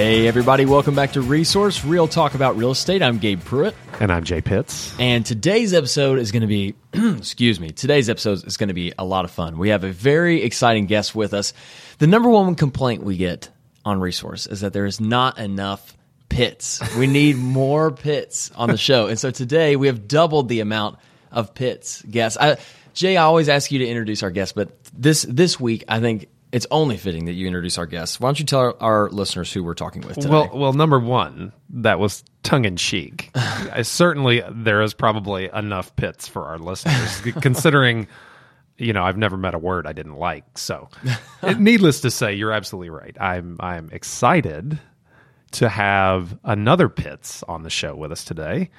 Hey, everybody, welcome back to Resource Real Talk About Real Estate. I'm Gabe Pruitt, And I'm Jay Pitts. and today's episode is going to be, excuse me, today's episode is going to be a lot of fun. We have a very exciting guest with us. The number one complaint we get on Resource is that there is not enough pits. We need more pits on the show. And so today we have doubled the amount of pits guests. I, Jay, I always ask you to introduce our guests, but this this week I think it's only fitting that you introduce our guests. Why don't you tell our, our listeners who we're talking with today? Well, well, number one, that was tongue in cheek. Certainly, there is probably enough pits for our listeners, considering. You know, I've never met a word I didn't like. So, needless to say, you're absolutely right. I'm I'm excited to have another Pitts on the show with us today.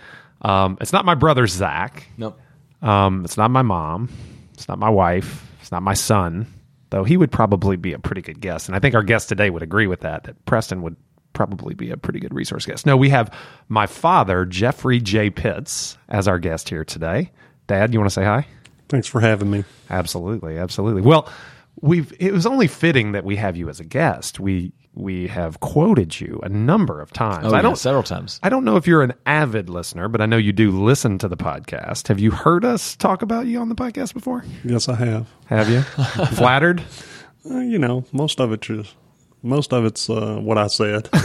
Um, it's not my brother Zach. nope. Um, it's not my mom. It's not my wife. It's not my son, though he would probably be a pretty good guest. And I think our guest today would agree with that, that Preston would probably be a pretty good resource guest. No, we have my father, Jeffrey J. Pitts, as our guest here today. Dad, you want to say hi? Thanks for having me. Absolutely, absolutely. Well, we've it was only fitting that we have you as a guest. We we have quoted you a number of times. Oh, I yeah, don't several times. I don't know if you're an avid listener, but I know you do listen to the podcast. Have you heard us talk about you on the podcast before? Yes, I have. Have you? Flattered? Uh, you know, most of it's most of it's uh, what I said.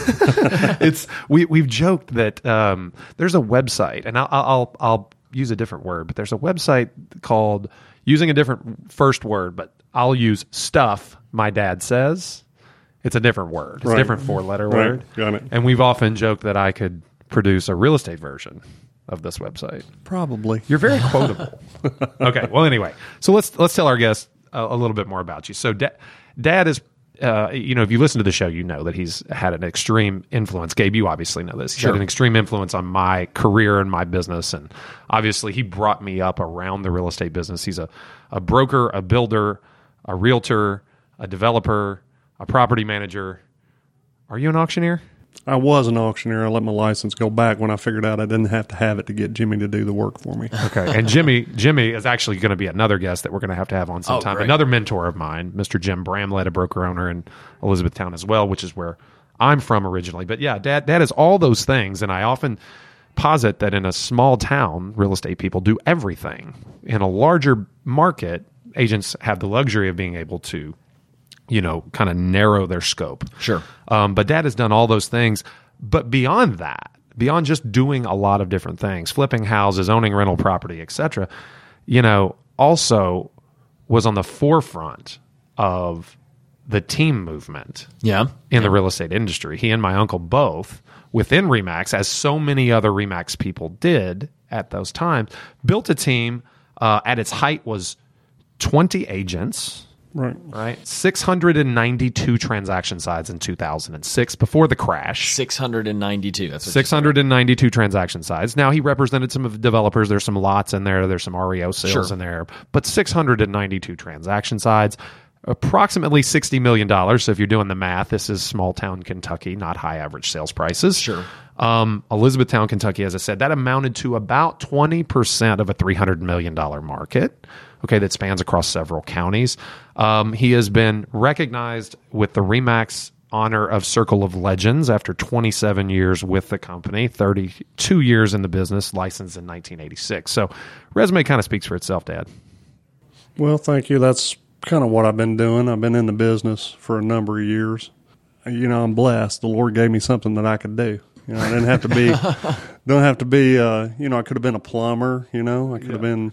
It's we we've joked that um, there's a website, and I'll, I'll I'll use a different word, but there's a website called using a different first word, but I'll use stuff. My dad says it's a different word. It's a different four letter Right. word. Got it. And we've often joked that I could produce a real estate version of this website. Probably. You're very quotable. okay. Well, anyway, so let's let's tell our guests a, a little bit more about you. So, da- Dad is, uh, you know, if you listen to the show, you know that he's had an extreme influence. Gabe, you obviously know this. He's had an extreme influence on my career and my business, and obviously, he brought me up around the real estate business. He's a a broker, a builder, a realtor, a developer, a property manager. Are you an auctioneer? I was an auctioneer. I let my license go back when I figured out I didn't have to have it to get Jimmy to do the work for me. Okay. And Jimmy, Jimmy is actually going to be another guest that we're going to have to have on oh, sometime. great. another mentor of mine, Mr. Jim Bramlett, a broker owner in Elizabethtown as well, which is where I'm from originally. But yeah, dad, dad is all those things. And I often posit that in a small town, real estate people do everything. In a larger market, agents have the luxury of being able to, you know, kind of narrow their scope. Sure. Um, but dad has done all those things. But beyond that, beyond just doing a lot of different things, flipping houses, owning rental property, etc., you know, also was on the forefront of the team movement Yeah. in the real estate industry. He and my uncle both within Remax, as so many other Remax people did at those times, built a team. Uh, at its height was 20 agents Right. right? 692 transaction sides in 2006 before the crash. 692. That's what 692 transaction sides. Now he represented some of the developers. There's some lots in there. There's some REO sales Sure. in there, but 692 transaction sides. Approximately $60 million. So if you're doing the math, this is small town Kentucky, not high average sales prices. Sure. Um, Elizabethtown, Kentucky, as I said, that amounted to about 20% of a $300 million market, okay, that spans across several counties. Um, he has been recognized with the REMAX honor of Circle of Legends after 27 years with the company, 32 years in the business, licensed in 1986. So, resume kind of speaks for itself, Dad. Well, thank you. That's kind of what I've been doing. I've been in the business for a number of years. You know, I'm blessed. The Lord gave me something that I could do. You know, I didn't have to be, don't have to be. Uh, you know, I could have been a plumber. You know, I could have been,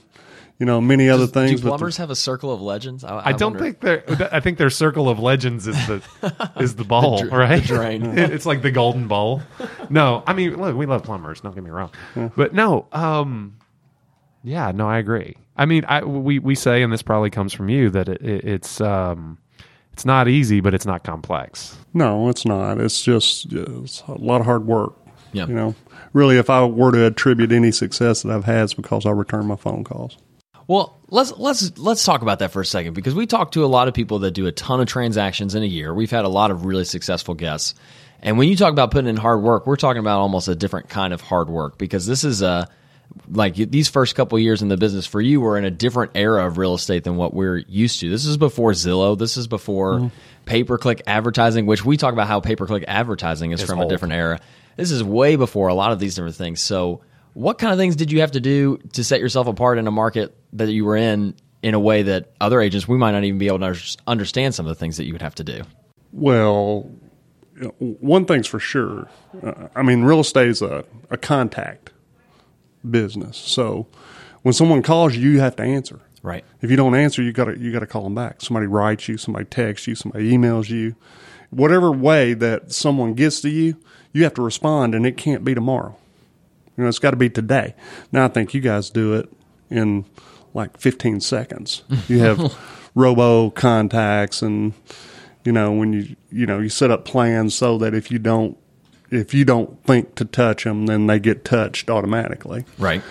you know, many other Do things. but the- plumbers have a circle of legends? I, I don't wonder. think their I think their circle of legends is the is the bowl, dr- right? the drain. It's like the golden ball. No, I mean, look, we love plumbers. Don't get me wrong, but no, um, yeah, no, I agree. I mean, I we we say, and this probably comes from you, that it, it, it's um, It's not easy, but it's not complex. No, it's not. It's just it's a lot of hard work. Yeah. You know, really, if I were to attribute any success that I've had, it's because I return my phone calls. Well, let's let's let's talk about that for a second because we talk to a lot of people that do a ton of transactions in a year. We've had a lot of really successful guests. And when you talk about putting in hard work, we're talking about almost a different kind of hard work because this is a like these first couple years in the business for you were in a different era of real estate than what we're used to. This is before Zillow. This is before Mm-hmm. pay per click advertising, which we talk about how pay per click advertising is It's from a different era. This is way before a lot of these different things. So, what kind of things did you have to do to set yourself apart in a market that you were in in a way that other agents we might not even be able to understand some of the things that you would have to do? Well, one thing's for sure. Uh, I mean, real estate is a, a contact business. So when someone calls you, you have to answer. Right. If you don't answer, you got to you got to call them back. Somebody writes you, somebody texts you, somebody emails you. Whatever way that someone gets to you, you have to respond, and it can't be tomorrow. You know, it's got to be today. Now, I think you guys do it in like 15 seconds. You have robo contacts, and you know when you you know you set up plans so that if you don't if you don't think to touch them, then they get touched automatically. Right.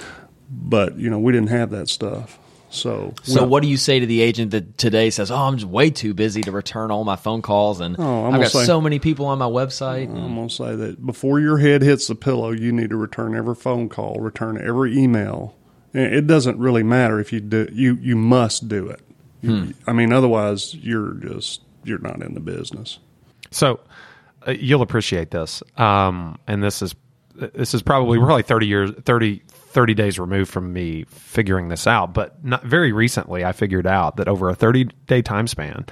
But you know we didn't have that stuff. So So, what do you say to the agent that today says, "Oh, I'm just way too busy to return all my phone calls, and Oh, I'm I've got say- so many people on my website." I'm going to say that before your head hits the pillow, you need to return every phone call, return every email. It doesn't really matter if you do. You you must do it. You- I mean, otherwise you're just you're not in the business. So uh, you'll appreciate this. Um, and this is this is probably we're probably 30 years 30 30 days removed from me figuring this out, but not very recently I figured out that over a 30 day time span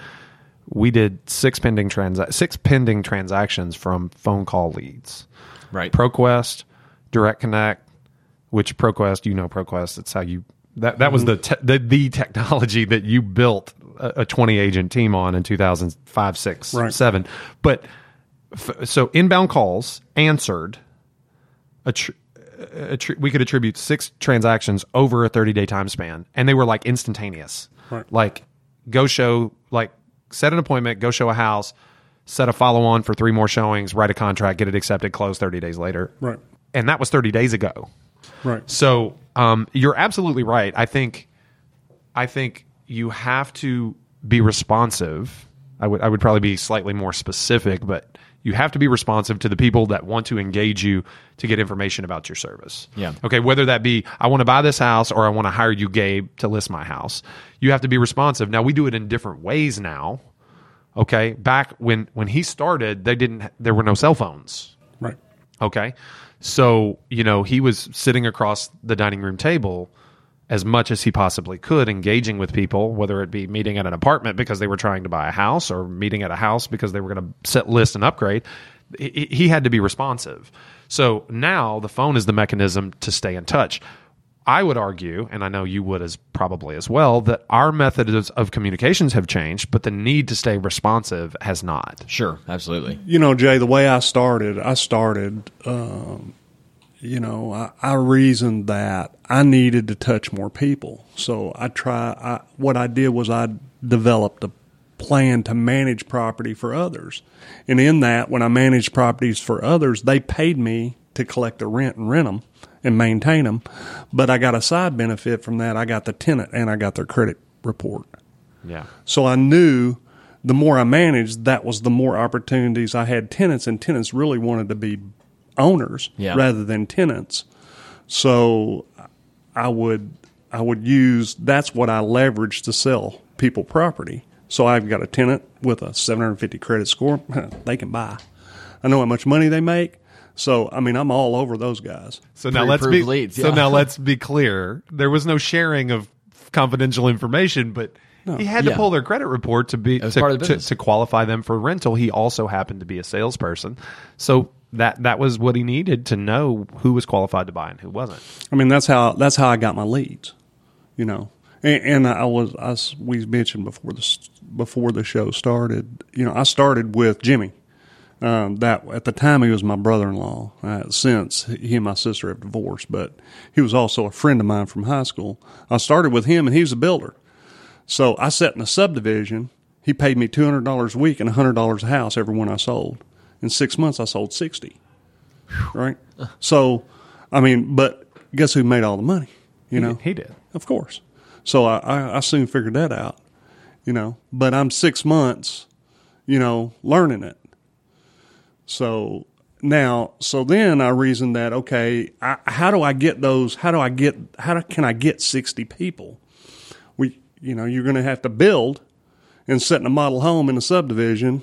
we did six pending transa- six pending transactions from phone call leads. Right. ProQuest, Direct Connect, which ProQuest, you know ProQuest, it's how you that that was the, mm-hmm. te- the the technology that you built a, a 20 agent team on in 2005, 6, Right. 7. But f- so inbound calls answered attri- attri- we could attribute six transactions over a 30 day time span and they were like instantaneous. Right. Like go show like set an appointment, go show a house, set a follow on for three more showings, write a contract, get it accepted, close 30 days later. Right. And that was 30 days ago. Right. So um, you're absolutely right. I think I think you have to be responsive. I would I would probably be slightly more specific, but you have to be responsive to the people that want to engage you to get information about your service. Yeah. Okay. Whether that be I want to buy this house or I want to hire you, Gabe, to list my house. You have to be responsive. Now we do it in different ways now. Okay. Back when when he started, they didn't. There were no cell phones. Right. Okay. So, you know, he was sitting across the dining room table as much as he possibly could, engaging with people, whether it be meeting at an apartment because they were trying to buy a house or meeting at a house because they were going to set list and upgrade. He he had to be responsive. So now the phone is the mechanism to stay in touch. I would argue, and I know you would as probably as well, that our methods of communications have changed, but the need to stay responsive has not. Sure, absolutely. You know, Jay, the way I started, I started, um, you know, I, I reasoned that I needed to touch more people. So I try, I, what I did was I developed a plan to manage property for others. And in that, when I managed properties for others, they paid me to collect the rent and rent them and maintain them. But I got a side benefit from that. I got the tenant and I got their credit report. Yeah. So I knew the more I managed, that was the more opportunities I had tenants, and tenants really wanted to be owners Yeah. rather than tenants. So I would I would use that's what I leverage to sell people property. So I've got a tenant with a 750 credit score, they can buy. I know how much money they make. So I mean, I'm all over those guys. So now let's be Pre-approved leads, so now let's be clear. There was no sharing of confidential information, but he had to pull their credit report to be to, part of the to, to qualify them for rental. He also happened to be a salesperson, so that that was what he needed to know who was qualified to buy and who wasn't. I mean, that's how that's how I got my leads, you know. And, and I was, I we mentioned before the before the show started. You know, I started with Jimmy. Um, that at the time he was my brother-in-law. Uh, since he and my sister have divorced, but he was also a friend of mine from high school. I started with him, and he was a builder. So I sat in a subdivision he paid me two hundred dollars a week and hundred dollars a house every one I sold. In six months, I sold sixty. Right. So, I mean, but guess who made all the money? You know, he did. of course. So I, I, I soon figured that out. You know, but I'm six months, you know, learning it. So now, so then I reasoned that okay, I, how do I get those? How do I get? How do, can I get sixty people? We, you know, you're going to have to build and set in a model home in a subdivision,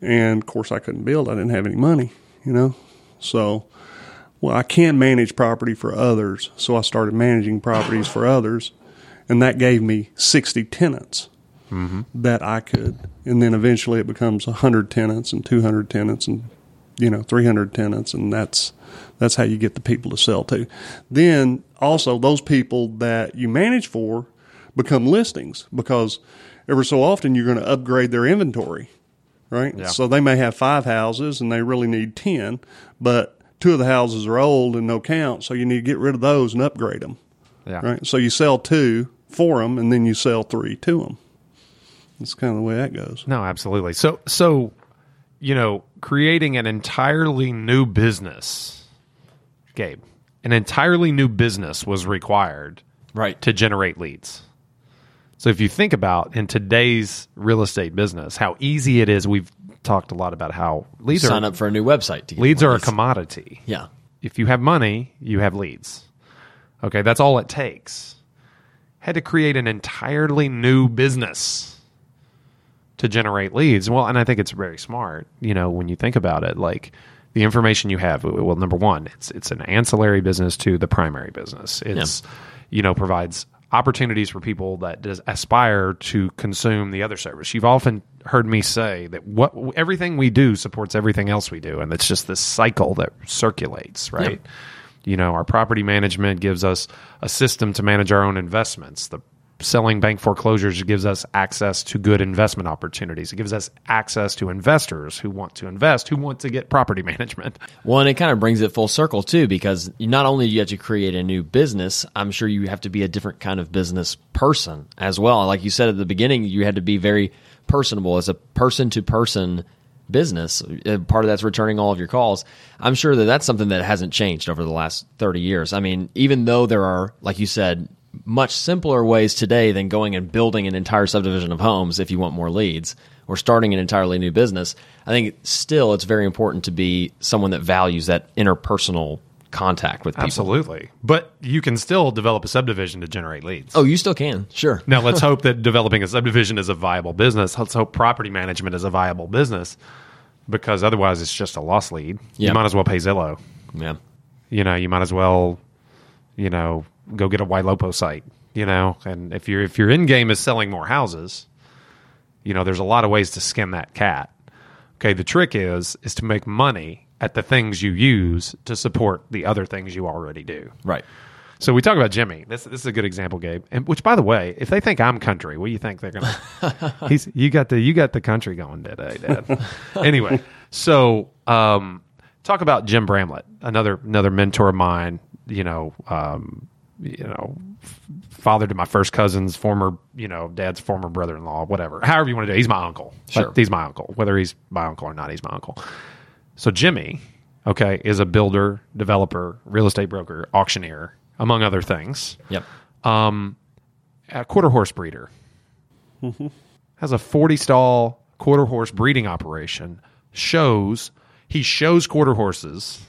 and of course I couldn't build. I didn't have any money. You know, so well I can't manage property for others, so I started managing properties for others, and that gave me sixty tenants mm-hmm. that I could, and then eventually it becomes hundred tenants and two hundred tenants and you know 300 tenants. And that's that's how you get the people to sell to then also those people that you manage for become listings because ever so often you're going to upgrade their inventory right so they may have five houses and they really need 10 but two of the houses are old and no count so you need to get rid of those and upgrade them Yeah. right so you sell two for them and then you sell three to them that's kind of the way that goes No, absolutely. So, so you know, creating an entirely new business, Gabe, an entirely new business was required Right. to generate leads. So, if you think about in today's real estate business, how easy it is, we've talked a lot about how leads Sign are up for a new website. To get leads are a commodity. Yeah. If you have money, you have leads. Okay, that's all it takes. Had to create an entirely new business to generate leads. Well, and I think it's very smart, you know, when you think about it, like the information you have, well, number one, it's it's an ancillary business to the primary business. It's you know, provides opportunities for people that does aspire to consume the other service. You've often heard me say that what everything we do supports everything else we do, and it's just this cycle that circulates, right? You know, our property management gives us a system to manage our own investments. The selling bank foreclosures gives us access to good investment opportunities. It gives us access to investors who want to invest, who want to get property management. Well, and it kind of brings it full circle too, because not only do you have to create a new business, I'm sure you have to be a different kind of business person as well. Like you said at the beginning, you had to be very personable as a person to person business. Uh, Part of that's returning all of your calls. I'm sure that that's something that hasn't changed over the last 30 years. I mean, even though there are, like you said, much simpler ways today than going and building an entire subdivision of homes if you want more leads or starting an entirely new business. I think still it's very important to be someone that values that interpersonal contact with people. Absolutely. But you can still develop a subdivision to generate leads. Oh, you still can. Sure. Now, let's hope that developing a subdivision is a viable business. Let's hope property management is a viable business because otherwise it's just a lost lead. Yeah. You might as well pay Zillow. Yeah. You know, you might as well, you know, go get a Ylopo site, you know, and if your if your end game is selling more houses, you know, there's a lot of ways to skin that cat. Okay, the trick is is to make money at the things you use to support the other things you already do. Right. So we talk about Jimmy. This this is a good example, Gabe. And which, by the way, if they think I'm country, what do you think they're gonna? he's you got the you got the country going today, Dad. anyway, so um, talk about Jim Bramlett, another another mentor of mine. You know, um, you know, father to my first cousin's former, you know, dad's former brother-in-law, whatever. However you want to do. it. He's my uncle. Sure. But he's my uncle. Whether he's my uncle or not, he's my uncle. So Jimmy, okay, is a builder, developer, real estate broker, auctioneer, among other things. Yep. Um, a quarter horse breeder. Has a 40 stall quarter horse breeding operation. Shows he shows quarter horses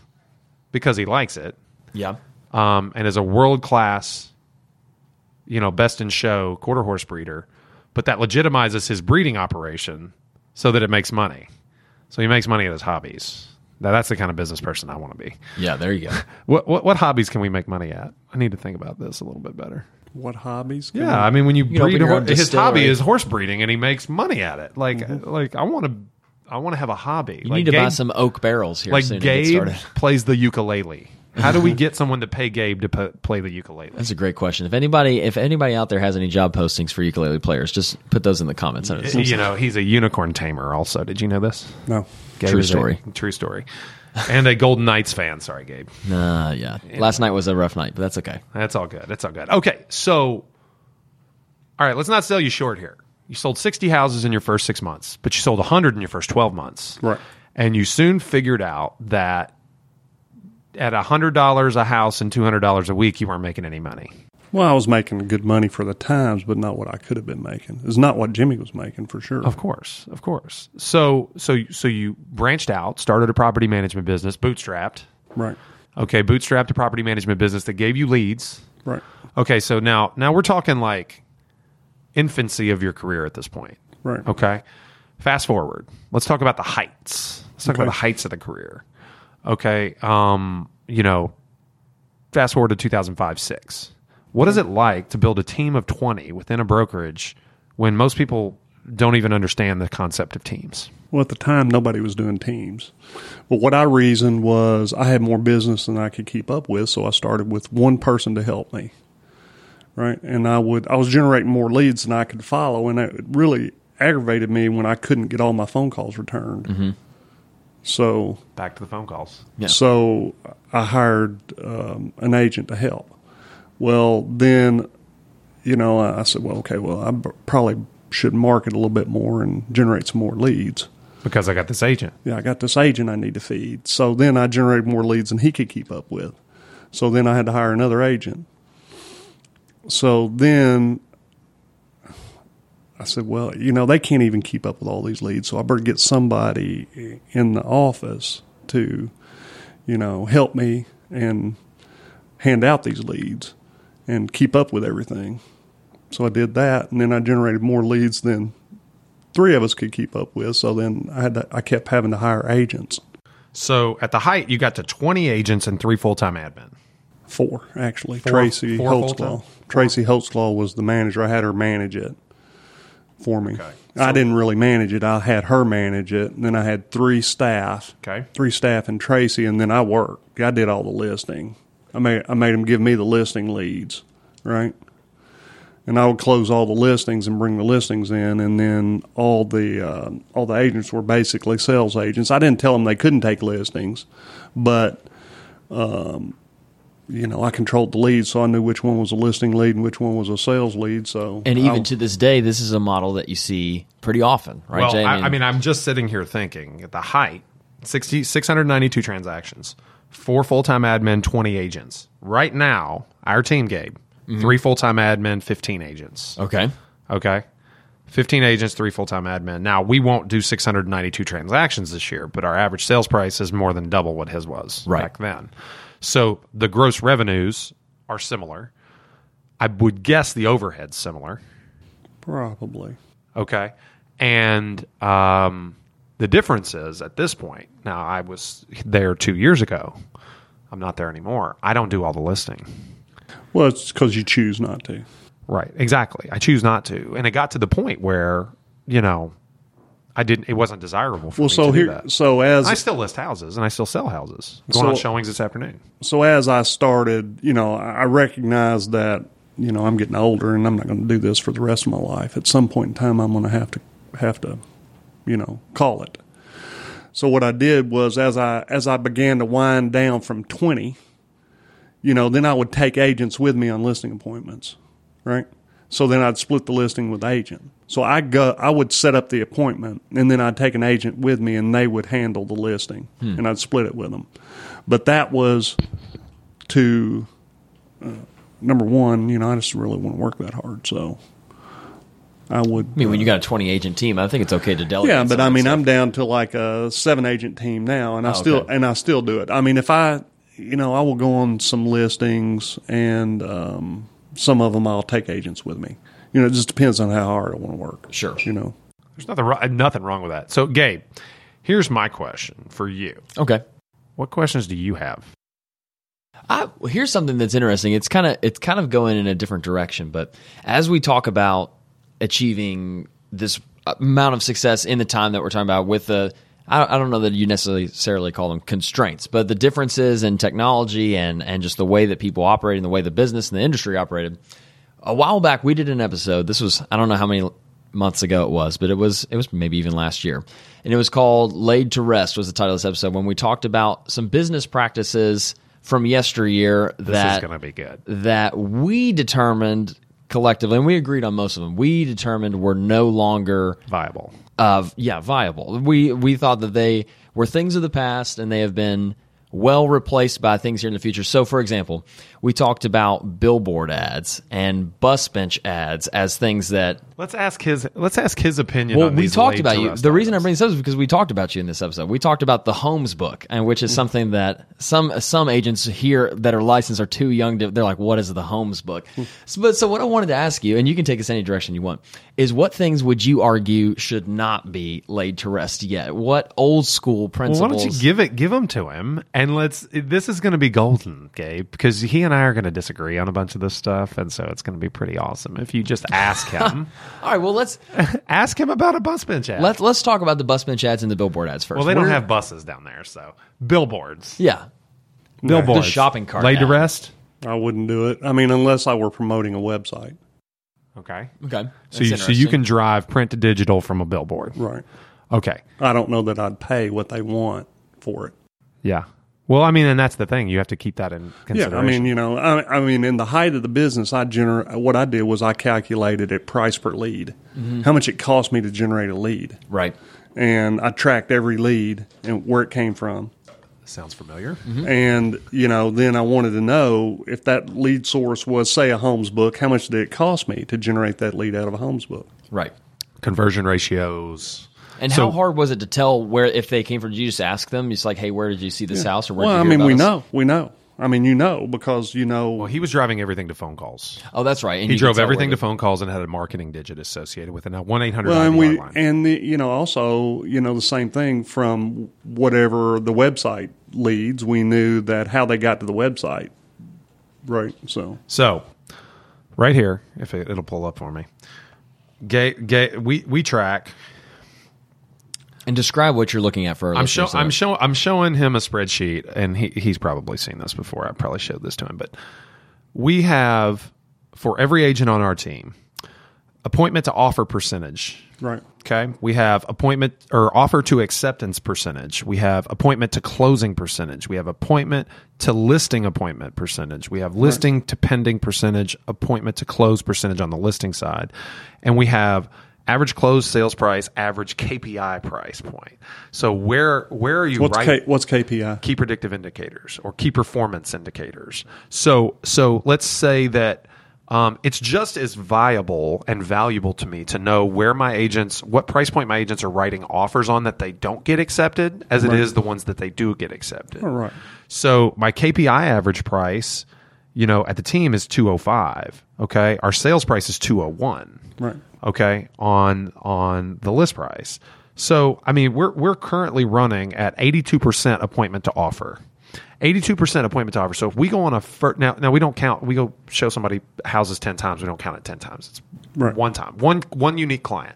because he likes it. Yeah. Um, and is a world class, you know, best in show quarter horse breeder. But that legitimizes his breeding operation so that it makes money. So he makes money at his hobbies. Now that's the kind of business person I want to be. Yeah. There you go. What, what what hobbies can we make money at? I need to think about this a little bit better. what hobbies can Yeah, I mean when you, can open breed, your hor- his hobby is horse breeding, and he makes money at it. Like like I want to I want to have a hobby. You like need to buy some oak barrels here like soon to get Gabe started. plays the ukulele. How do we get someone to pay Gabe to p- play the ukulele? That's a great question. If anybody, if anybody out there has any job postings for ukulele players, just put those in the comments. you know, he's a unicorn tamer. Also, did you know this? no Gabe True is a- story. true story. And a Golden Knights fan. Sorry, Gabe. Uh, yeah. Last night was a rough night, but that's okay. That's all good. That's all good. Okay, so all right, let's not sell you short here. You sold 60 houses in your first six months, but you sold 100 in your first 12 months. Right. And you soon figured out that at $100 a house and $200 a week, you weren't making any money. Well, I was making good money for the times, but not what I could have been making. It's not what Jimmy was making for sure. Of course, of course. So, so, so you branched out, started a property management business, bootstrapped. Right. Okay, bootstrapped a property management business that gave you leads. Right. Okay, so now, now we're talking like infancy of your career at this point. Right. Okay. Fast forward. Let's talk about the heights. Let's talk Okay. about the heights of the career. Okay. Um, you know, fast forward to 2005, six. What is it like to build a team of 20 within a brokerage when most people don't even understand the concept of teams? Well, at the time, nobody was doing teams. But what I reasoned was I had more business than I could keep up with, so I started with one person to help me. Right, and I would I was generating more leads than I could follow, and it really aggravated me when I couldn't get all my phone calls returned. So Back to the phone calls. Yeah. so I hired um, an agent to help. Well, then, you know, I I said, well, okay, well, I b- probably should market a little bit more and generate some more leads. Because I got this agent. Yeah, I got this agent I need to feed. So then I generated more leads than he could keep up with. So then I had to hire another agent. So then I said, well, you know, they can't even keep up with all these leads. So I better get somebody in the office to, you know, help me and hand out these leads and keep up with everything. So I did that, and then I generated more leads than three of us could keep up with. So then I had to, I kept having to hire agents. So at the height, you got to 20 agents and three full time admin. Four actually. Four- Tracy four? Holtzclaw. Tracy Holtzclaw was the manager. I had her manage it for me. Okay. I didn't really manage it. I had her manage it, and then I had three staff. Okay. Three staff and Tracy, and then I worked. I did all the listing. I made I made them give me the listing leads, right? And I would close all the listings and bring the listings in, and then all the uh, all the agents were basically sales agents. I didn't tell them they couldn't take listings, but um, you know I controlled the leads, so I knew which one was a listing lead and which one was a sales lead. So And even I- to this day, this is a model that you see pretty often, right, well, Jay? I, I mean, I'm just sitting here thinking at the height 60, 692 transactions, four full time admin, 20 agents. Right now, our team, Gabe, mm-hmm. three full time admin, 15 agents. okay. Okay. 15 agents, three full time admin. Now, we won't do 692 transactions this year, but our average sales price is more than double what his was Right. back then. So the gross revenues are similar. I would guess the overhead's similar. probably Okay. And um, the difference is at this point, now I was there two years ago. I'm not there anymore. I don't do all the listing. well, it's because you choose not to. Right. Exactly. I choose not to. And it got to the point where, you know, I didn't, it wasn't desirable for Well, me so to do that. so as I still list houses and I still sell houses. I'm going So- on showings this afternoon. so as I started, you know, I I recognized that you know I'm getting older and I'm not going to do this for the rest of my life. At some point in time, I'm going to have to have to, you know, call it. So what I did was as I as I began to wind down from 20, you know, then I would take agents with me on listing appointments, right? So then I'd split the listing with the agent. So I go, I would set up the appointment, and then I'd take an agent with me, and they would handle the listing, and I'd split it with them. But that was to uh, number one. You know, I just really want to work that hard, so I would. I mean, when you got a 20 agent team, I think it's okay to delegate. Yeah, but I mean, I'm down to like a seven agent team now, and I Oh, still okay. and I still do it. I mean, if I, you know, I will go on some listings, and um, some of them I'll take agents with me. You know, it just depends on how hard I want to work. Sure. You know, There's nothing, wrong, nothing wrong with that. So, Gabe, here's my question for you. Okay. What questions do you have? I, well, here's something that's interesting. It's kind of it's kind of going in a different direction, but as we talk about achieving this uh, amount of success in the time that we're talking about with the I, I don't know that you necessarily call them constraints, but the differences in technology and and just the way that people operate and the way the business and the industry operated. A while back, we did an episode. This was I don't know how many months ago it was, but it was it was maybe even last year, and it was called "Laid to Rest" was the title of this episode when we talked about some business practices from yesteryear This that going to be good. that we determined collectively, and we agreed on most of them. We determined were no longer Viable. Uh, yeah, viable. We we thought that they were things of the past and they have been well replaced by things here in the future. So, for example, we talked about billboard ads and bus bench ads as things that. Let's ask his. Let's ask his opinion. Well, we talked about you. The reason I bring this up is because we talked about you in this episode. We talked about the Homes book, and which is something that some some agents here that are licensed are too young to. They're like, "What is the Homes book?" so, but so what I wanted to ask you, and you can take us any direction you want, is what things would you argue should not be laid to rest yet? What old school Well, principles? why don't you give it, give them to him, and let's. This is going to be golden, Gabe, because he and I are going to disagree on a bunch of this stuff, and so it's going to be pretty awesome if you just ask him. All right, well let's ask him about a bus bench ad. let's let's talk about the bus bench ads and the billboard ads first. well, they don't have buses down there, so billboards. yeah. Billboards. The shopping cart Laid to rest. I wouldn't do it. I mean, unless I were promoting a website. Okay. Okay, So you, so you can drive print to digital from a billboard. Right. Okay. I don't know that I'd pay what they want for it. Yeah. Well, I mean, and that's the thing. You have to keep that in consideration. Yeah. I mean, you know, I, I mean, in the height of the business, I gener- what I did was I calculated it price per lead, mm-hmm. how much it cost me to generate a lead, right. and I tracked every lead and where it came from. sounds familiar. Mm-hmm. And you know, then I wanted to know if that lead source was, say, a Homes book. How much did it cost me to generate that lead out of a Homes book? Right. Conversion ratios. And So- how hard was it to tell where if they came from? Did you just ask them? Just like, hey, where did you see this house? Or where? Well, did I you hear mean, we us? know, we know. I mean, you know, because you know, Well, he was driving everything to phone calls. Oh, that's right. And He drove everything where to phone calls and had a marketing digit associated with it. Now, one eight hundred Well, and we line. and the, you know also you know the same thing from whatever the website leads. We knew that how they got to the website, right? So So, right here, if it, it'll pull up for me, gay, gay, we we track. And describe what you're looking at for our I'm showing. I'm showing I'm showing him a spreadsheet, and he he's probably seen this before. I probably showed this to him, but we have for every agent on our team appointment to offer percentage. right, Okay. We have appointment or offer to acceptance percentage. We have appointment to closing percentage. We have appointment to listing appointment percentage. We have listing to pending percentage, appointment to close percentage on the listing side. And we have average closed sales price, average KPI price point. So where where are you what's right? K, what's KPI? key predictive indicators or key performance indicators. So so let's say that um, it's just as viable and valuable to me to know where my agents, what price point my agents are writing offers on that they don't get accepted, as it is the ones that they do get accepted. All right. So my KPI average price, you know, at the team is two hundred five. Okay, our sales price is two hundred one Right. Okay on on the list price. So i mean we're we're currently running at 82% appointment to offer. 82% appointment to offer. So if we go on a fir- now now we don't count we go show somebody houses 10 times we don't count it 10 times. It's Right. one time. One one unique client.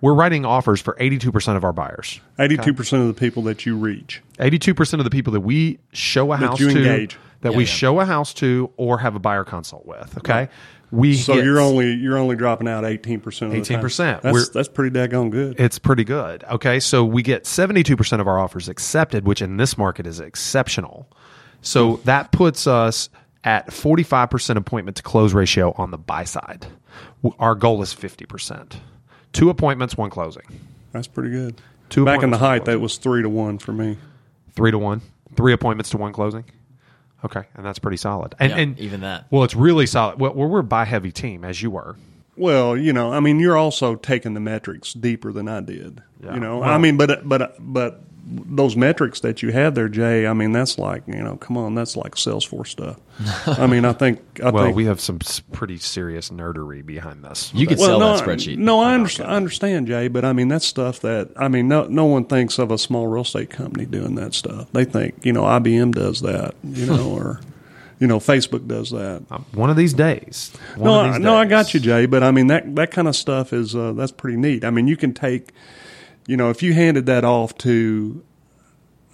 We're writing offers for 82% of our buyers Eighty-two percent of the people that you reach. 82% of the people that we show a That house you to engage. That Yeah, we yeah. show a house to or have a buyer consult with okay we So hit- you're only you're only dropping out eighteen percent. 18%. That's We're- that's pretty daggone good. it's pretty good. Okay, so we get 72% of our offers accepted, which in this market is exceptional. So that puts us at 45% appointment to close ratio on the buy side. Our goal is 50%. Two appointments, one closing. That's pretty good. Two Back in the height, that was three to one for me. Three to one. Three appointments to one closing. Okay, and that's pretty solid. And, Yeah, and even that. Well, it's really solid. Well, we're a buy heavy team, as you were. Well, you know, I mean, you're also taking the metrics deeper than I did. Yeah. You know, Well- I mean, but but but those metrics that you had there, Jay. I mean, that's like you know, come on, that's like Salesforce stuff. I mean, I think I Well, think we have some pretty serious nerdery behind this. You could well, sell no, that spreadsheet. No, I understand, I understand, Jay, but I mean that's stuff that I mean no no one thinks of a small real estate company doing that stuff. They think you know IBM does that, you know, or you know Facebook does that. Um, one of these days. One No, of I, these no, I got you, Jay. But I mean that that kind of stuff is uh, that's pretty neat. I mean, you can take, you know, if you handed that off to,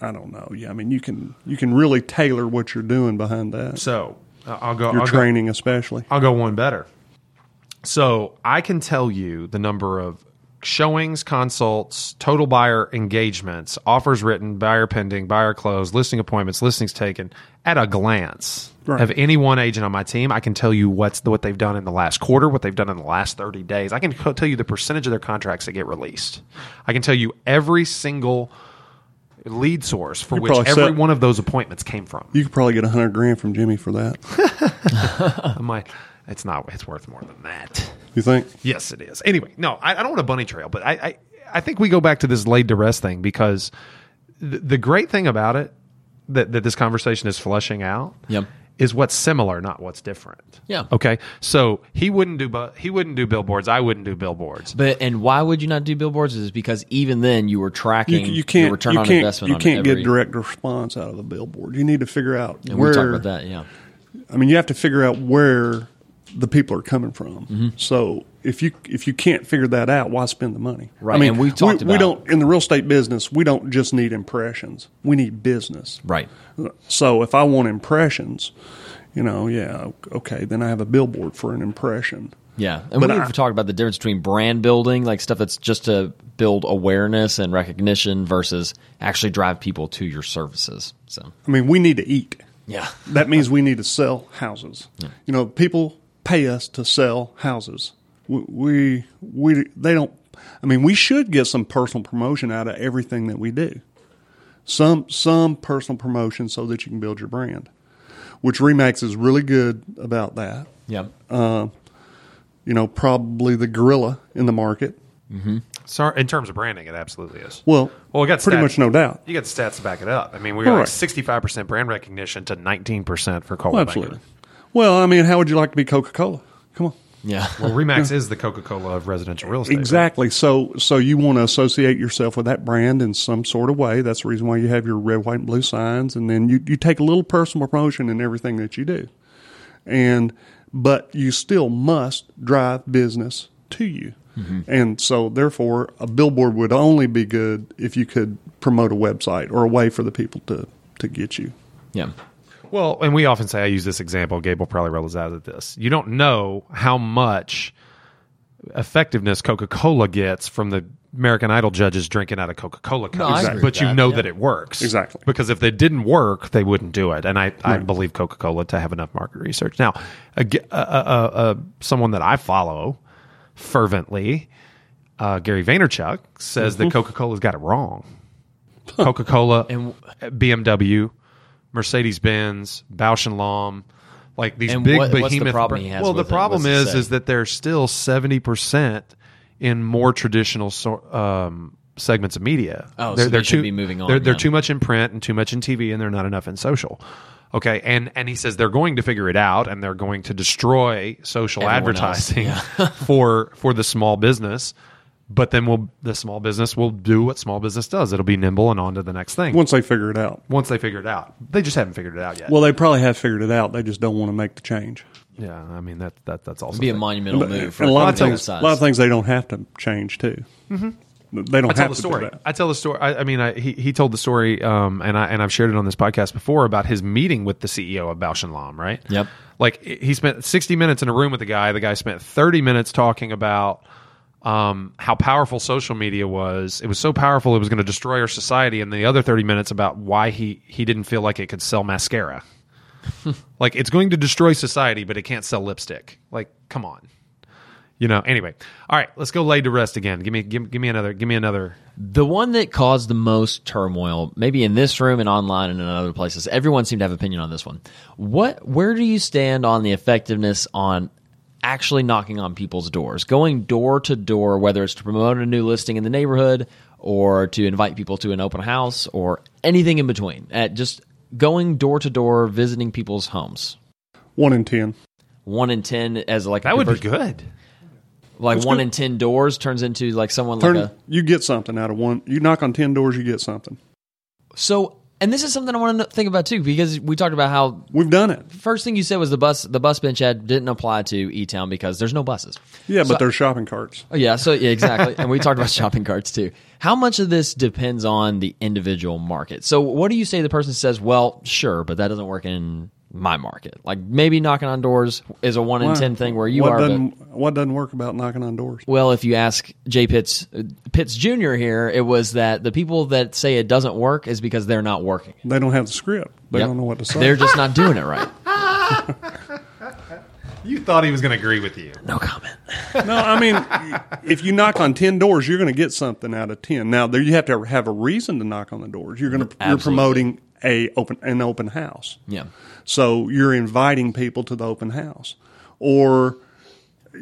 I don't know. Yeah, I mean, you can you can really tailor what you're doing behind that. So uh, I'll go. Your I'll go, training, especially. I'll go one better. So I can tell you the number of showings, consults, total buyer engagements, offers written, buyer pending, buyer closed, listing appointments, listings taken at a glance Right. of any one agent on my team, I can tell you what's the, what they've done in the last quarter, what they've done in the last 30 days. I can tell you the percentage of their contracts that get released. I can tell you every single lead source for You which every set- one of those appointments came from. You could probably get a hundred grand from Jimmy for that. I'm like, it's not, it's worth more than that. You think? Yes, it is. Anyway, no, I, I don't want a bunny trail, but I, I, I think we go back to this laid to rest thing because the, the great thing about it that, that this conversation is flushing out Yep. is what's similar, not what's different. Yeah. Okay. So he wouldn't do, bu- he wouldn't do billboards. I wouldn't do billboards. But and why would you not do billboards? Is because even then you were tracking you your can't. return you on can't. investment. You on can't every, get direct response out of a billboard. You need to figure out And where. we talked about that. Yeah. I mean, you have to figure out where the people are coming from. Mm-hmm. So if you if you can't figure that out, why spend the money? Right, I mean, and we've talked we, we don't in the real estate business. We don't just need impressions. We need business. Right. So if I want impressions, you know, yeah, okay, then I have a billboard for an impression. Yeah, and But we've talked about the difference between brand building, like stuff that's just to build awareness and recognition, versus actually drive people to your services. So I mean, we need to eat. yeah, That means we need to sell houses. You know, people pay us to sell houses. We, we, we, they don't, I mean, we should get some personal promotion out of everything that we do. Some, some personal promotion so that you can build your brand, which Remax is really good about that. yeah, uh, You know, probably the gorilla in the market. Mm-hmm. So in terms of branding, it absolutely is. Well, Well, we got pretty stats. much no doubt. You got the stats to back it up. I mean, we got All like sixty-five percent brand recognition to nineteen percent for Cola. Well, absolutely. Well, I mean, how would you like to be Coca Cola? Come on. yeah. Well, Remax is the Coca-Cola of residential real estate. right? Exactly. So, so you want to associate yourself with that brand in some sort of way. That's the reason why you have your red, white, and blue signs, and then you, you take a little personal promotion in everything that you do. And but you still must drive business to you. Mm-hmm. And so, therefore, a billboard would only be good if you could promote a website or a way for the people to to get you. yeah. Well, and we often say I use this example. Gabe will probably roll his eyes at this. You don't know how much effectiveness Coca-Cola gets from the American Idol judges drinking out of Coca-Cola cups, No, agree but you that, know yeah. that it works Exactly. Because if they didn't work, they wouldn't do it. And I, I believe Coca-Cola to have enough market research. Now, a, a, a, a, someone that I follow fervently, uh, Gary Vaynerchuk, says that mm-hmm. Coca-Cola's got it wrong. Coca-Cola, And- BMW, Mercedes Benz, Bausch and Lomb, like these And big what- what's the behemoth. problem bra- he has well, the problem it is is that they're still seventy percent in more traditional so, um, segments of media. Oh, they're, they they're should too, be moving on, They're, they're too much in print and too much in TV, and they're not enough in social. Okay, and and he says they're going to figure it out, and they're going to destroy social Everyone advertising for for the small business. But then we'll the small business will do what small business does. It'll be nimble and on to the next thing Once they figure it out. once they figure it out. They just haven't figured it out yet. Well, they probably have figured it out. They just don't want to make the change. yeah, I mean that that that's also Be a thing. monumental move for and a lot of things, a lot of things they don't have to change too. Mm-hmm. They don't I tell have the to story. do that. I tell the story. I, I mean, I, he he told the story, um, and I and I've shared it on this podcast before about his meeting with the CEO of Bausch and Lomb. Right. Yep. Like he spent sixty minutes in a room with the guy. The guy spent thirty minutes talking about um, how powerful social media was. It was so powerful it was going to destroy our society, and the other thirty minutes about why he he didn't feel like it could sell mascara. like it's going to destroy society, but it can't sell lipstick. Like, come on. You know. Anyway, all right. Let's go laid to rest again. Give me, give, give me another. Give me another. The one that caused the most turmoil, maybe in this room and online and in other places, everyone seemed to have opinion on this one. What, where do you stand on the effectiveness on actually knocking on people's doors, going door to door, whether it's to promote a new listing in the neighborhood or to invite people to an open house or anything in between? At just going door to door, visiting people's homes. One in ten. One in ten as like a That would be good. Like That's one good. in ten doors turns into like someone Turn, like a you get something out of one. You knock on ten doors, you get something. So, and this is something I want to think about too, because we talked about how We've done it. first thing you said was the bus the bus bench ad didn't apply to E Town because there's no buses. Yeah, So- but there's shopping carts. Oh yeah, so yeah, exactly. and we talked about shopping carts too. How much of this depends on the individual market? So, what do you say the person says? Well, sure, but that doesn't work in my market. Like maybe knocking on doors is a one in Why? ten thing where you what are. But, Doesn't, what doesn't work about knocking on doors? well, if you ask Jay Pitts uh, Pitts Jr. here, it was that the people that say it doesn't work is because they're not working. They don't have the script. They Yep. don't know what to say. They're just not doing it right. You thought he was going to agree with you. No comment. no, I mean, if you knock on ten doors, you're going to get something out of ten. Now, there you have to have a reason to knock on the doors. You're going to you're promoting a open an open house. Yeah. So you're inviting people to the open house, or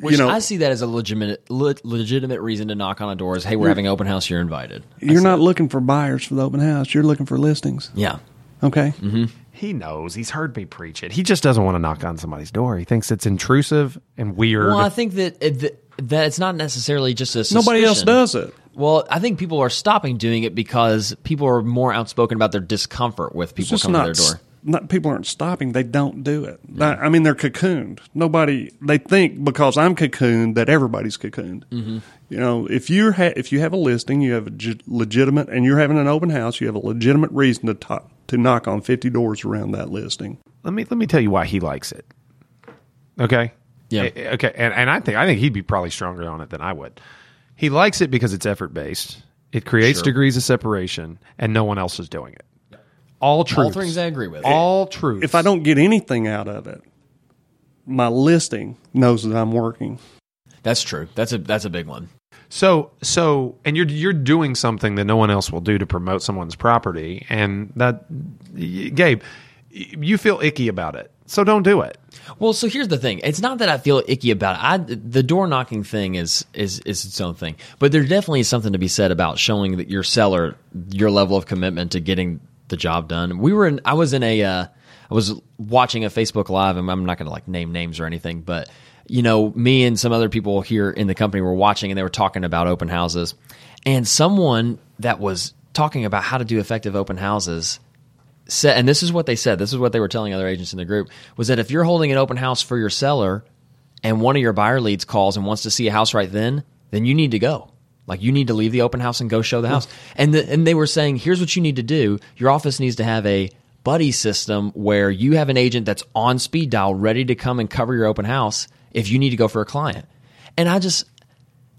Which you know, I see that as a legitimate le- legitimate reason to knock on a door is hey, we're having an open house, you're invited. you're not looking for buyers for the open house. You're looking for listings. Yeah. Okay. Mm-hmm. He knows. He's heard me preach it. He just doesn't want to knock on somebody's door. He thinks it's intrusive and weird. Well, I think that it, that it's not necessarily just a Nobody else does it. Well, I think people are stopping doing it because people are more outspoken about their discomfort with It's people just coming not. to their door. Not people aren't stopping. They don't do it. That- I mean, they're cocooned. Nobody. They think because I'm cocooned that everybody's cocooned. Mm-hmm. You know, if you ha- if you have a listing, you have a ge- legitimate, and you're having an open house, you have a legitimate reason to to to knock on 50 doors around that listing. let me let me tell you why he likes it. Okay. Yeah. Eh, Okay. And and I think I think he'd be probably stronger on it than I would. He likes it because it's effort based. It creates Sure. degrees of separation, and no one else is doing it. All truths. All things I agree with. All truths. If I don't get anything out of it, my listing knows that I'm working. That's true. That's a that's a big one. So so and you're you're doing something that no one else will do to promote someone's property and that Gabe you feel icky about it. So don't do it. Well, so here's the thing. It's not that I feel icky about it. I, the door knocking thing is is is its own thing. But there definitely is something to be said about showing that your seller your level of commitment to getting the job done. We were in. I was in a. Uh, I was watching a Facebook Live, and I'm not going to like name names or anything, but you know, me and some other people here in the company were watching, and they were talking about open houses, and someone that was talking about how to do effective open houses said, and this is what they said. This is what they were telling other agents in the group was that if you're holding an open house for your seller, and one of your buyer leads calls and wants to see a house right then, then you need to go. Like you need to leave the open house and go show the house. And the, and they were saying, here's what you need to do. Your office needs to have a buddy system where you have an agent that's on speed dial ready to come and cover your open house if you need to go for a client. And I just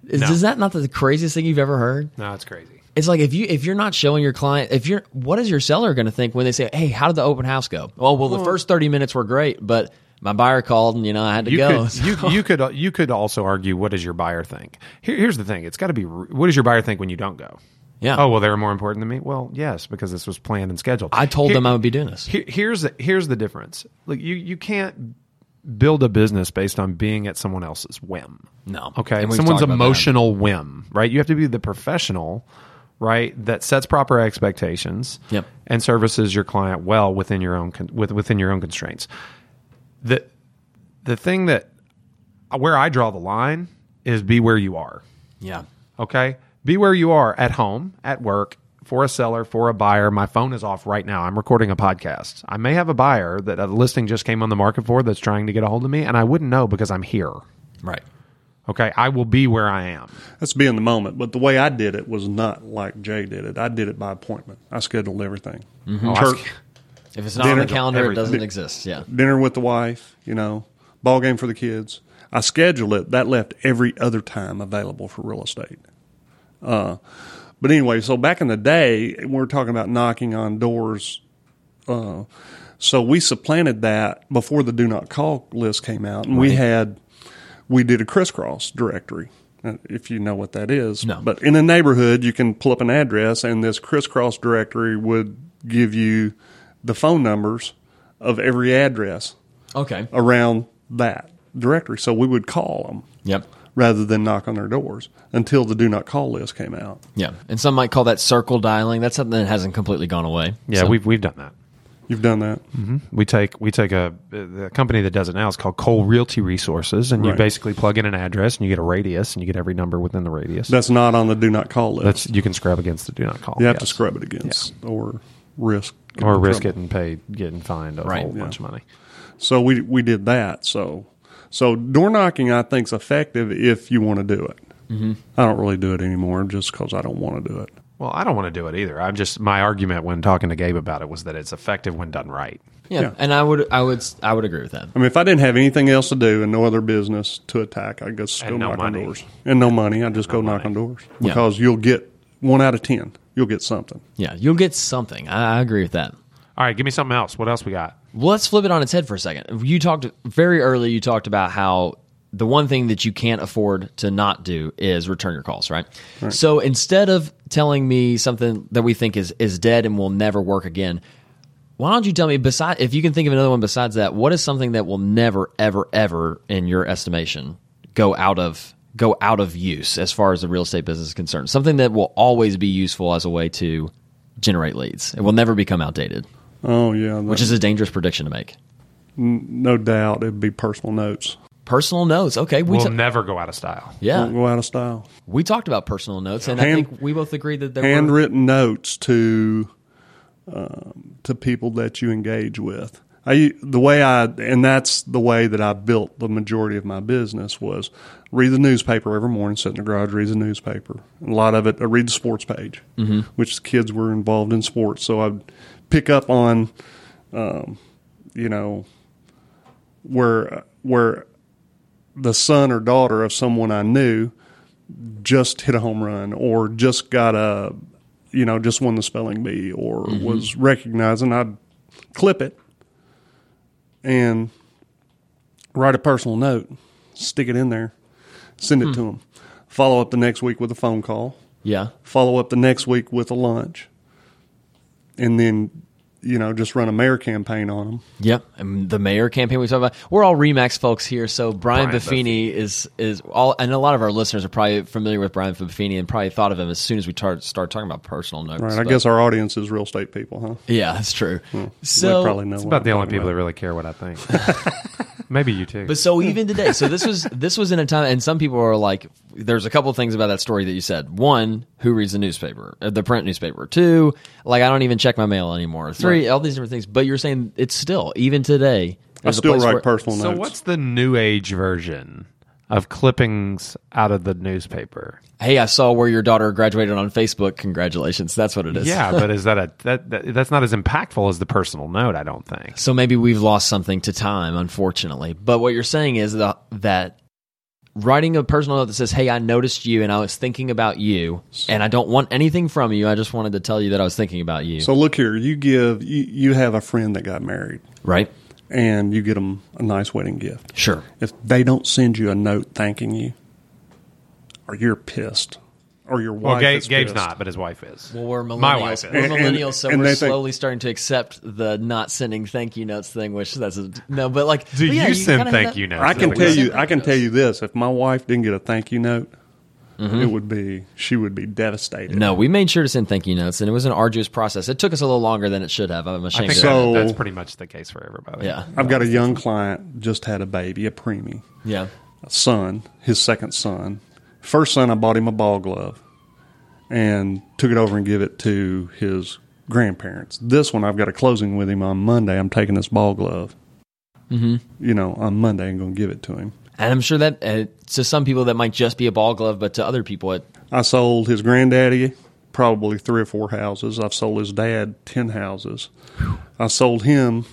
is, is that not the craziest thing you've ever heard? No, it's crazy. It's like if you if you're not showing your client if you're what is your seller going to think when they say, "Hey, how did the open house go?" Oh, well, the first 30 minutes were great, but my buyer called and you know I had to You go. could you, you could uh, you could also argue what does your buyer think? Here, here's the thing: it's got to be what does your buyer think when you don't go? yeah. Oh well, they were more important than me. Well, yes, because this was planned and scheduled. I told Here- them I would be doing this. Here, here's the, here's the difference. Like you you can't build a business based on being at someone else's whim. No. Okay. Someone's about that. emotional whim, right? You have to be the professional, right? That sets proper expectations. Yep. And services your client well within your own con- with, within your own constraints. The the thing that where I draw the line is be where you are. Yeah. Okay. Be where you are at home, at work, for a seller, for a buyer. My phone is off right now. I'm recording a podcast. I may have a buyer that a listing just came on the market for that's trying to get a hold of me, and I wouldn't know because I'm here. Right. Okay. I will be where I am. Let's be in the moment. But the way I did it was not like Jay did it. I did it by appointment. I scheduled everything. Mm-hmm. Oh, I- Church, If it's not on the Dinner- calendar, it doesn't exist. Yeah. dinner with the wife, you know, ball game for the kids. I scheduled it. That left every other time available for real estate. Uh, but anyway, so back in the day, we're talking about knocking on doors. Uh, so we supplanted that before the do not call list came out, and we had we did a crisscross directory. If you know what that is, No. but in a neighborhood, you can pull up an address, and this crisscross directory would give you the phone numbers of every address Okay. around that directory. So we would call them Yep. rather than knock on their doors until the do not call list came out. Yeah. And some might call that circle dialing. That's something that hasn't completely gone away. Yeah, So- we've we've done that. You've done that. Mm-hmm. We take we take a the company that does it now is called Cole Realty Resources, and you Right. basically plug in an address and you get a radius, and you get every number within the radius. That's not on the do not call list. That's you can scrub against the do not call. you have to yes. scrub it against or risk or risk trouble. getting paid, getting fined a Right, whole yeah. bunch of money. So we we did that. So so door knocking I think is effective if you want to do it. Mm-hmm. I don't really do it anymore just because I don't want to do it. Well, I don't want to do it either. I'm just my argument when talking to Gabe about it was that it's effective when done right. Yeah, Yeah. and I would, I would, I would agree with that. I mean, if I didn't have anything else to do and no other business to attack, I'd just And go no knock money. on doors. And no money, I'd just go knock on doors Yeah. because you'll get one out of ten. You'll get something. Yeah, you'll get something. I, I agree with that. All right, give me something else. What else we got? Let's flip it on its head for a second. You talked very early. You talked about how the one thing that you can't afford to not do is return your calls, right? So instead of telling me something that we think is is dead and will never work again, why don't you tell me beside if you can think of another one besides that, what is something that will never ever ever in your estimation go out of go out of use as far as the real estate business is concerned? Something that will always be useful as a way to generate leads. It will never become outdated, Oh yeah, which is a dangerous prediction to make. no doubt it'd be personal notes. Personal notes. Okay, we We'll ta- never go out of style. yeah Won't go out of style. we talked about personal notes, and I think we both agreed that there were Handwritten notes to um, to people that you engage with. I the way I and that's the way that I built the majority of my business was read the newspaper every morning, sit in the garage, read the newspaper. A lot of it, I read the sports page, mm-hmm. which the kids were involved in sports, so I'd pick up on, um, you know, where where the son or daughter of someone I knew just hit a home run or just got a, you know, just won the spelling bee or was recognized and I'd clip it and write a personal note, stick it in there, send it hmm. to them. Follow up the next week with a phone call. yeah. Follow up the next week with a lunch, and then you know just run a mayor campaign on them. Yep, and the mayor campaign we talked about. We're all Remax folks here, so Brian, Brian Buffini is is all, and a lot of our listeners are probably familiar with Brian Buffini and probably thought of him as soon as we tar- start talking about personal notes. Right. I but- guess our audience is real estate people, huh? yeah, that's true. they So probably know. It's about the I'm only talking people that really care what I think. Maybe you too. But so even today, so this was this was in a time, and some people are like, "There's a couple things about that story that you said. One, who reads the newspaper, uh, the print newspaper? Two, like I don't even check my mail anymore. Three, all these different things. But you're saying it's still even today. I still write where- personal so notes. what's the new age version of clippings out of the newspaper? Hey, I saw where your daughter graduated on Facebook. Congratulations. That's what it is. Yeah, but is that a that, that that's not as impactful as the personal note? I don't think. So maybe we've lost something to time, unfortunately. But what you're saying is that, that writing a personal note that says, "Hey, I noticed you, and I was thinking about you, and I don't want anything from you. I just wanted to tell you that I was thinking about you." So look here, you give you, you have a friend that got married, right? and you get them a nice wedding gift. Sure. If they don't send you a note thanking you, or you're pissed, or your Well, wife Gabe, is Gabe's pissed. not, but his wife is. Well, we're millennials. My wife is. We're And- and- millennials, so and we're they think- slowly starting to accept the not sending thank you notes thing. Which that's a no, but like, Do but yeah, you send thank you that- notes? I can tell you, I can thank tell you you this: if my wife didn't get a thank you note, Mm-hmm. it would be she would be devastated. No, we made sure to send thank you notes, and it was an arduous process. It took us a little longer than it should have. I'm I ashamed. think to So- that, that's pretty much the case for everybody. yeah, I've got a young client just had a baby, a preemie, yeah. a son, his second son. First son, I bought him a ball glove and took it over and give it to his grandparents. This one, I've got a closing with him on Monday. I'm taking this ball glove, mm-hmm. you know, on Monday and going to give it to him. And I'm sure that uh, to some people that might just be a ball glove, but to other people, it I sold his granddaddy probably three or four houses. I've sold his dad 10 houses. I sold him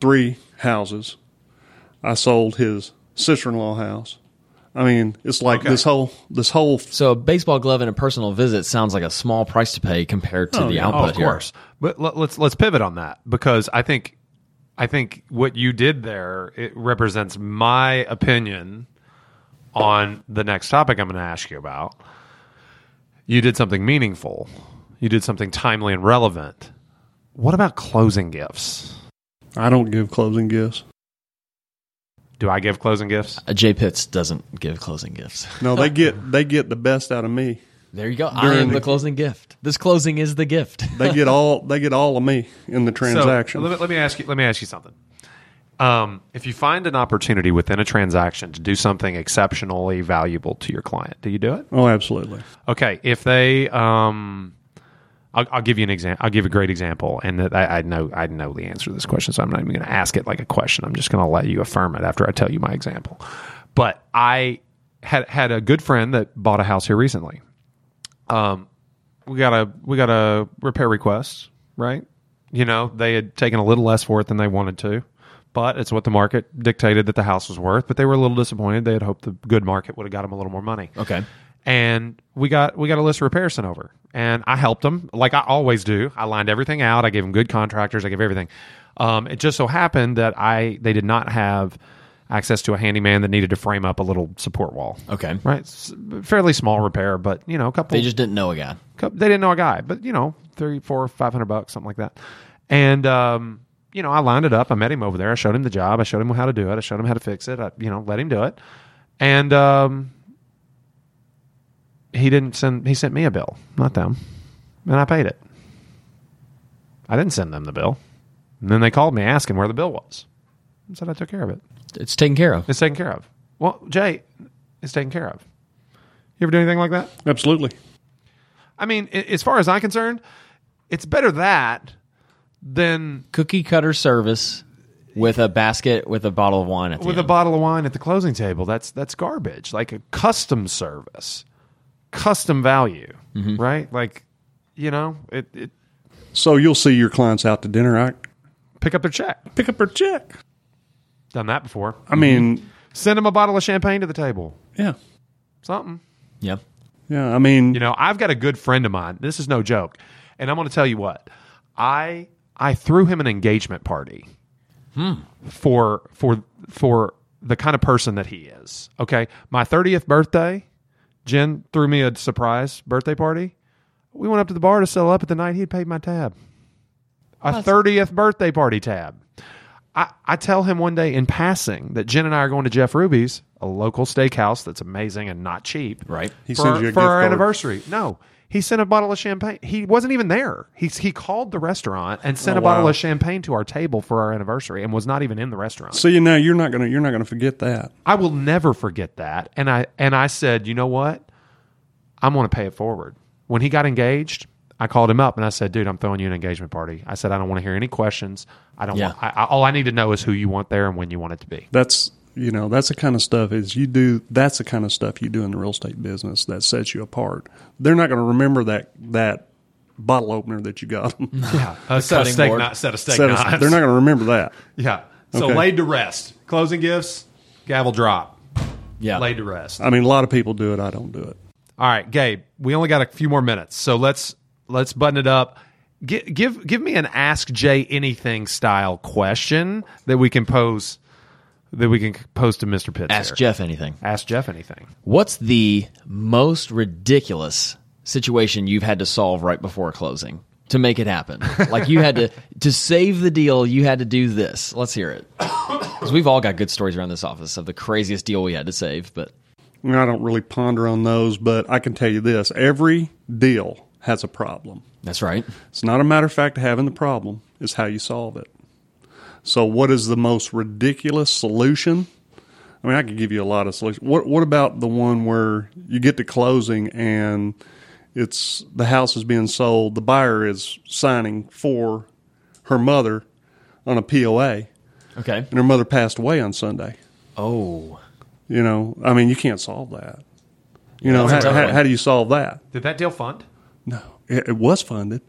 three houses. I sold his sister in law house. I mean, it's like Okay. this whole this whole so a baseball glove and a personal visit sounds like a small price to pay compared to Oh, the yeah. output Oh, of here. course. But let, let's let's pivot on that because I think I think what you did there it represents my opinion on the next topic I'm going to ask you about. You did something meaningful. You did something timely and relevant. What about closing gifts? I don't give closing gifts. Do I give closing gifts? Uh, Jay Pitts doesn't give closing gifts. No, they get they get the best out of me. There you go. I am the the- closing gift. This closing is the gift. They get all they get all of me in the transaction. So, let, me, let me ask you. Let me ask you something. Um, if you find an opportunity within a transaction to do something exceptionally valuable to your client, do you do it? oh, absolutely. Okay, if they, um, I'll, I'll give you an example. I'll give a great example, and that I, I know I know the answer to this question, so I'm not even going to ask it like a question. I'm just going to let you affirm it after I tell you my example. But I had had a good friend that bought a house here recently. Um, we got a we got a repair request, right? You know, they had taken a little less for it than they wanted to, but it's what the market dictated that the house was worth. But they were a little disappointed. They had hoped the good market would have got them a little more money. Okay. And we got we got a list of repairs sent over, and I helped them like I always do. I lined everything out. I gave them good contractors. I gave everything. Um, it just so happened that I they did not have access to a handyman that needed to frame up a little support wall. Okay. Right, S- fairly small repair, but you know, a couple. They just didn't know a guy. cou- they didn't know a guy, but you know, three, four, five hundred bucks, something like that. And um, you know, I lined it up. I met him over there. I showed him the job. I showed him how to do it. I showed him how to fix it. I, you know, let him do it. And um, he didn't send. He sent me a bill, not them, and I paid it. I didn't send them the bill. And then they called me asking where the bill was. I said I took care of it. It's taken care of. It's taken care of. Well, Jay, it's taken care of. You ever do anything like that? Absolutely. I mean, as far as I'm concerned, it's better that than Cookie cutter service with a basket with a bottle of wine at the with a bottle of wine at the closing table. That's that's garbage. Like a custom service, custom value, mm-hmm. right? Like, you know, it, it So you'll see your clients out to dinner. I pick up their check. pick up their check. Done that before. I mm-hmm. mean, Send them a bottle of champagne to the table. yeah, Something. yeah. yeah. I mean, You know, I've got a good friend of mine. This is no joke, and I'm going to tell you what. I I threw him an engagement party hmm. for for for the kind of person that he is. Okay, my 30th birthday, Jen threw me a surprise birthday party. We went up to the bar to settle up at the night he had paid my tab. A 30th birthday party tab. I, I tell him one day in passing that Jen and I are going to Jeff Ruby's, a local steakhouse that's amazing and not cheap Right. He for, sends you a for gift our card. anniversary. No, he sent a bottle of champagne. He wasn't even there. He he called the restaurant and sent Oh, a bottle wow. of champagne to our table for our anniversary and was not even in the restaurant. so you know you're not gonna you're not gonna forget that. I will never forget that. And I and I said, you know what? I'm going to pay it forward. When he got engaged, I called him up and I said, dude, I'm throwing you an engagement party. I said, I don't want to hear any questions. I don't Yeah. want. I, I, all I need to know is who you want there and when you want it to be. That's you know that's the kind of stuff is you do. That's the kind of stuff you do in the real estate business that sets you apart. They're not going to remember that that bottle opener that you got. Yeah, a set of steak board. knives. Set of steak Set of- they're not going to remember that. Yeah. So Okay. laid to rest. Closing gifts. Gavel drop. Yeah. Laid to rest. I mean, a lot of people do it. I don't do it. All right, Gabe. We only got a few more minutes, so let's let's button it up. Give give give me an ask Jay anything style question that we can pose that we can post to Mister Pitts. Ask here. Jeff anything. Ask Jeff anything. What's the most ridiculous situation you've had to solve right before closing to make it happen? like you had to to save the deal, you had to do this. Let's hear it. Because we've all got good stories around this office of the craziest deal we had to save. But I, mean, I don't really ponder on those, but I can tell you this: every deal has a problem. that's right. It's not a matter of fact having the problem; it's how you solve it. So, what is the most ridiculous solution? I mean, I could give you a lot of solutions. What What about the one where you get to closing and it's the house is being sold, the buyer is signing for her mother on a POA, Okay. and her mother passed away on Sunday. Oh. You know, I mean, you can't solve that. You know, how, how, how do you solve that? Did that deal fund? No, it, it was funded,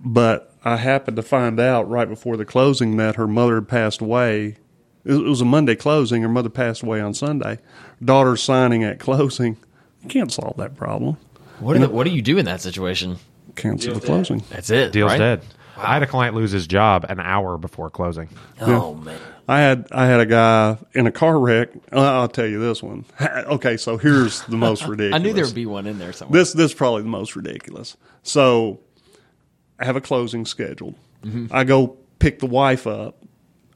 but I happened to find out right before the closing that her mother had passed away. It it was a Monday closing. Her mother passed away on Sunday. Daughter signing at closing. You can't solve that problem. What do, the, what do you do in that situation? Cancel the closing. That's it. Deal's right? dead. I had a client lose his job an hour before closing. Oh man. I had I had a guy in a car wreck. uh, I'll tell you this one. Okay, so here's the most ridiculous. I knew there would be one in there somewhere. This this is probably the most ridiculous. So I have a closing scheduled. I go pick the wife up.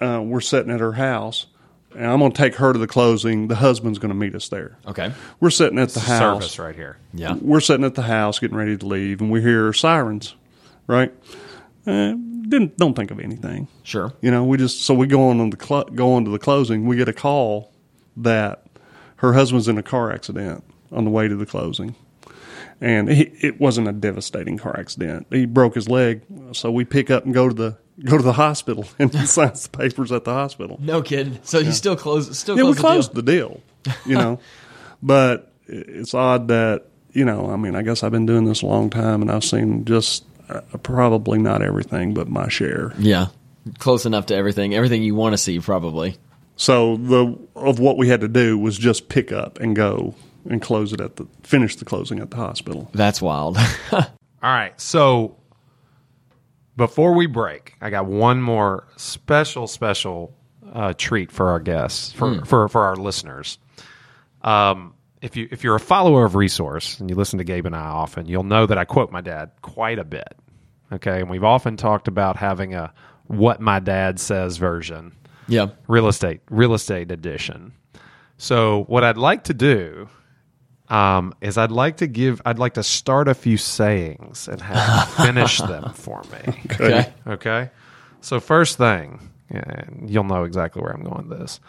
Uh, we're sitting at her house, and I'm going to take her to the closing. The husband's going to meet us there. okay. We're sitting at the house. Service right here. Yeah. We're sitting at the house getting ready to leave, and we hear sirens. Right? Uh, didn't don't think of anything. Sure. You know, we just so we go on to the cl- go on to the closing. We get a call that her husband's in a car accident on the way to the closing, and he, it wasn't a devastating car accident. He broke his leg, so we pick up and go to the go to the hospital, and he signs the papers at the hospital. No kidding. So you still close still Yeah, we close the deal. closed the deal, you know, but it's odd that you know, I mean, I guess I've been doing this a long time, and I've seen just uh, probably not everything, but my share. Yeah. Close enough to everything. Everything you want to see, probably. So the of what we had to do was just pick up and go and close it at the finish the closing at the hospital. That's wild. All right. So before we break, I got one more special, special uh, treat for our guests, for, for, for our listeners. Um, if you if you're a follower of Resource and you listen to Gabe and I often, you'll know that I quote my dad quite a bit. Okay, and we've often talked about having a what my dad says version yeah. real estate real estate edition. So what I'd like to do um, is I'd like to give I'd like to start a few sayings and have you finish them for me. Okay. Okay. So first thing, and you'll know exactly where I'm going with this.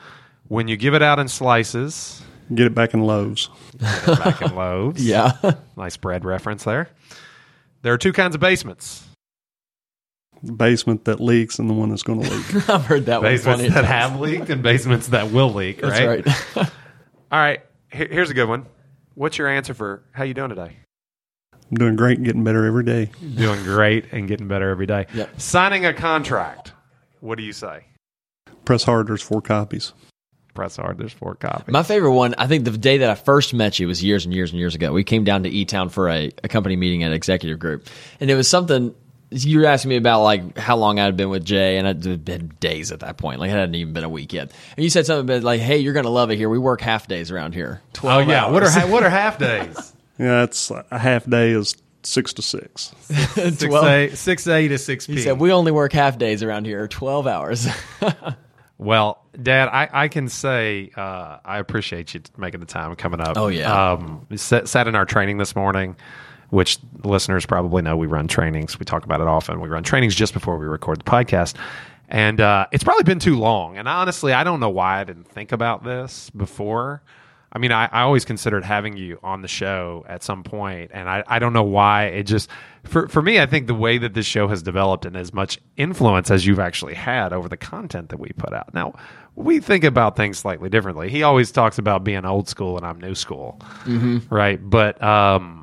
When you give it out in slices, Get it back in loaves. back in loaves. Yeah. Nice bread reference there. There are two kinds of basements. The basement that leaks and the one that's going to leak. I've heard that. Basements plenty of that have leaked and basements that will leak, That's right? right. All right. Here- Here's a good one. What's your answer for how you doing today? I'm doing great and getting better every day. Doing great and getting better every day. Yep. Signing a contract. What do you say? Press hard. There's four copies. Press hard. There's four copies. My favorite one, I think the day that I first met you was years and years and years ago. We came down to E Town for a, a company meeting at Executive Group. And it was something you were asking me about like how long I had been with Jay, and it had been days at that point. Like it hadn't even been a week yet. And you said something about like, hey, you're gonna love it here. We work half days around here. oh Twelve yeah. What are what are half days? Yeah, it's a half day is six to six. six, 12 a, six a to six p. He said we only work half days around here, twelve hours. Well, Dad, I, I can say uh, I appreciate you making the time coming up. Oh, yeah. Um, sat, sat in our training this morning, which listeners probably know we run trainings. We talk about it often. We run trainings just before we record the podcast. And uh, it's probably been too long. And honestly, I don't know why I didn't think about this before. I mean, I, I always considered having you on the show at some point, and I, I don't know why. It just for for me, I think the way that this show has developed and as much influence as you've actually had over the content that we put out. Now, we think about things slightly differently. He always talks about being old school, and I'm new school, right? But um,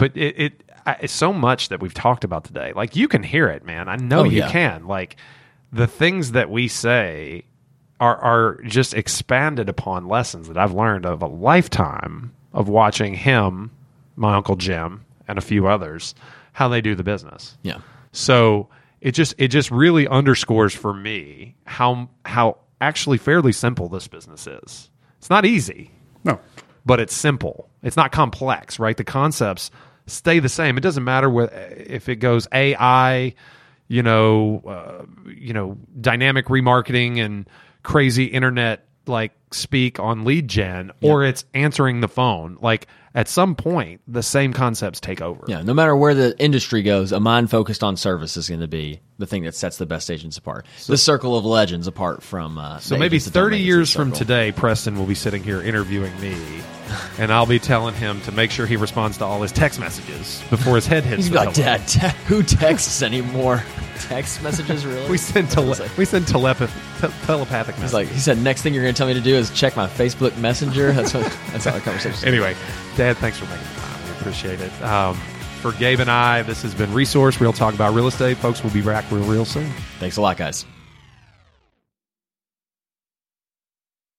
but it, it I, it's so much that we've talked about today. Like you can hear it, man. I know Oh, you yeah. can. Like the things that we say are are just expanded upon lessons that I've learned of a lifetime of watching him, my uncle Jim, and a few others how they do the business. yeah. So it just it just really underscores for me how how actually fairly simple this business is. It's not easy No, but it's simple. It's not complex, right? The concepts stay the same. It doesn't matter what, if it goes AI, you know, uh, you know, dynamic remarketing and crazy internet like speak on lead gen, or it's answering the phone. Like at some point, the same concepts take over. Yeah, no matter where the industry goes, a mind focused on service is going to be the thing that sets the best agents apart. the circle of legends apart from. Uh, So maybe agents that don't 30 make it to years from today, Preston will be sitting here interviewing me, and I'll be telling him to make sure he responds to all his text messages before his head hits He's like. Dad, te- who texts anymore? Text messages, really? We send tele- we send telepath- te- telepathic He's messages. like, he said, next thing you're going to tell me to do is check my Facebook Messenger. That's what. That's how the conversation. anyway, Dad, thanks for making the time. We appreciate it. Um, for Gabe and I, this has been Resource. We'll talk about real estate, folks. We'll be back real, real soon. Thanks a lot, guys.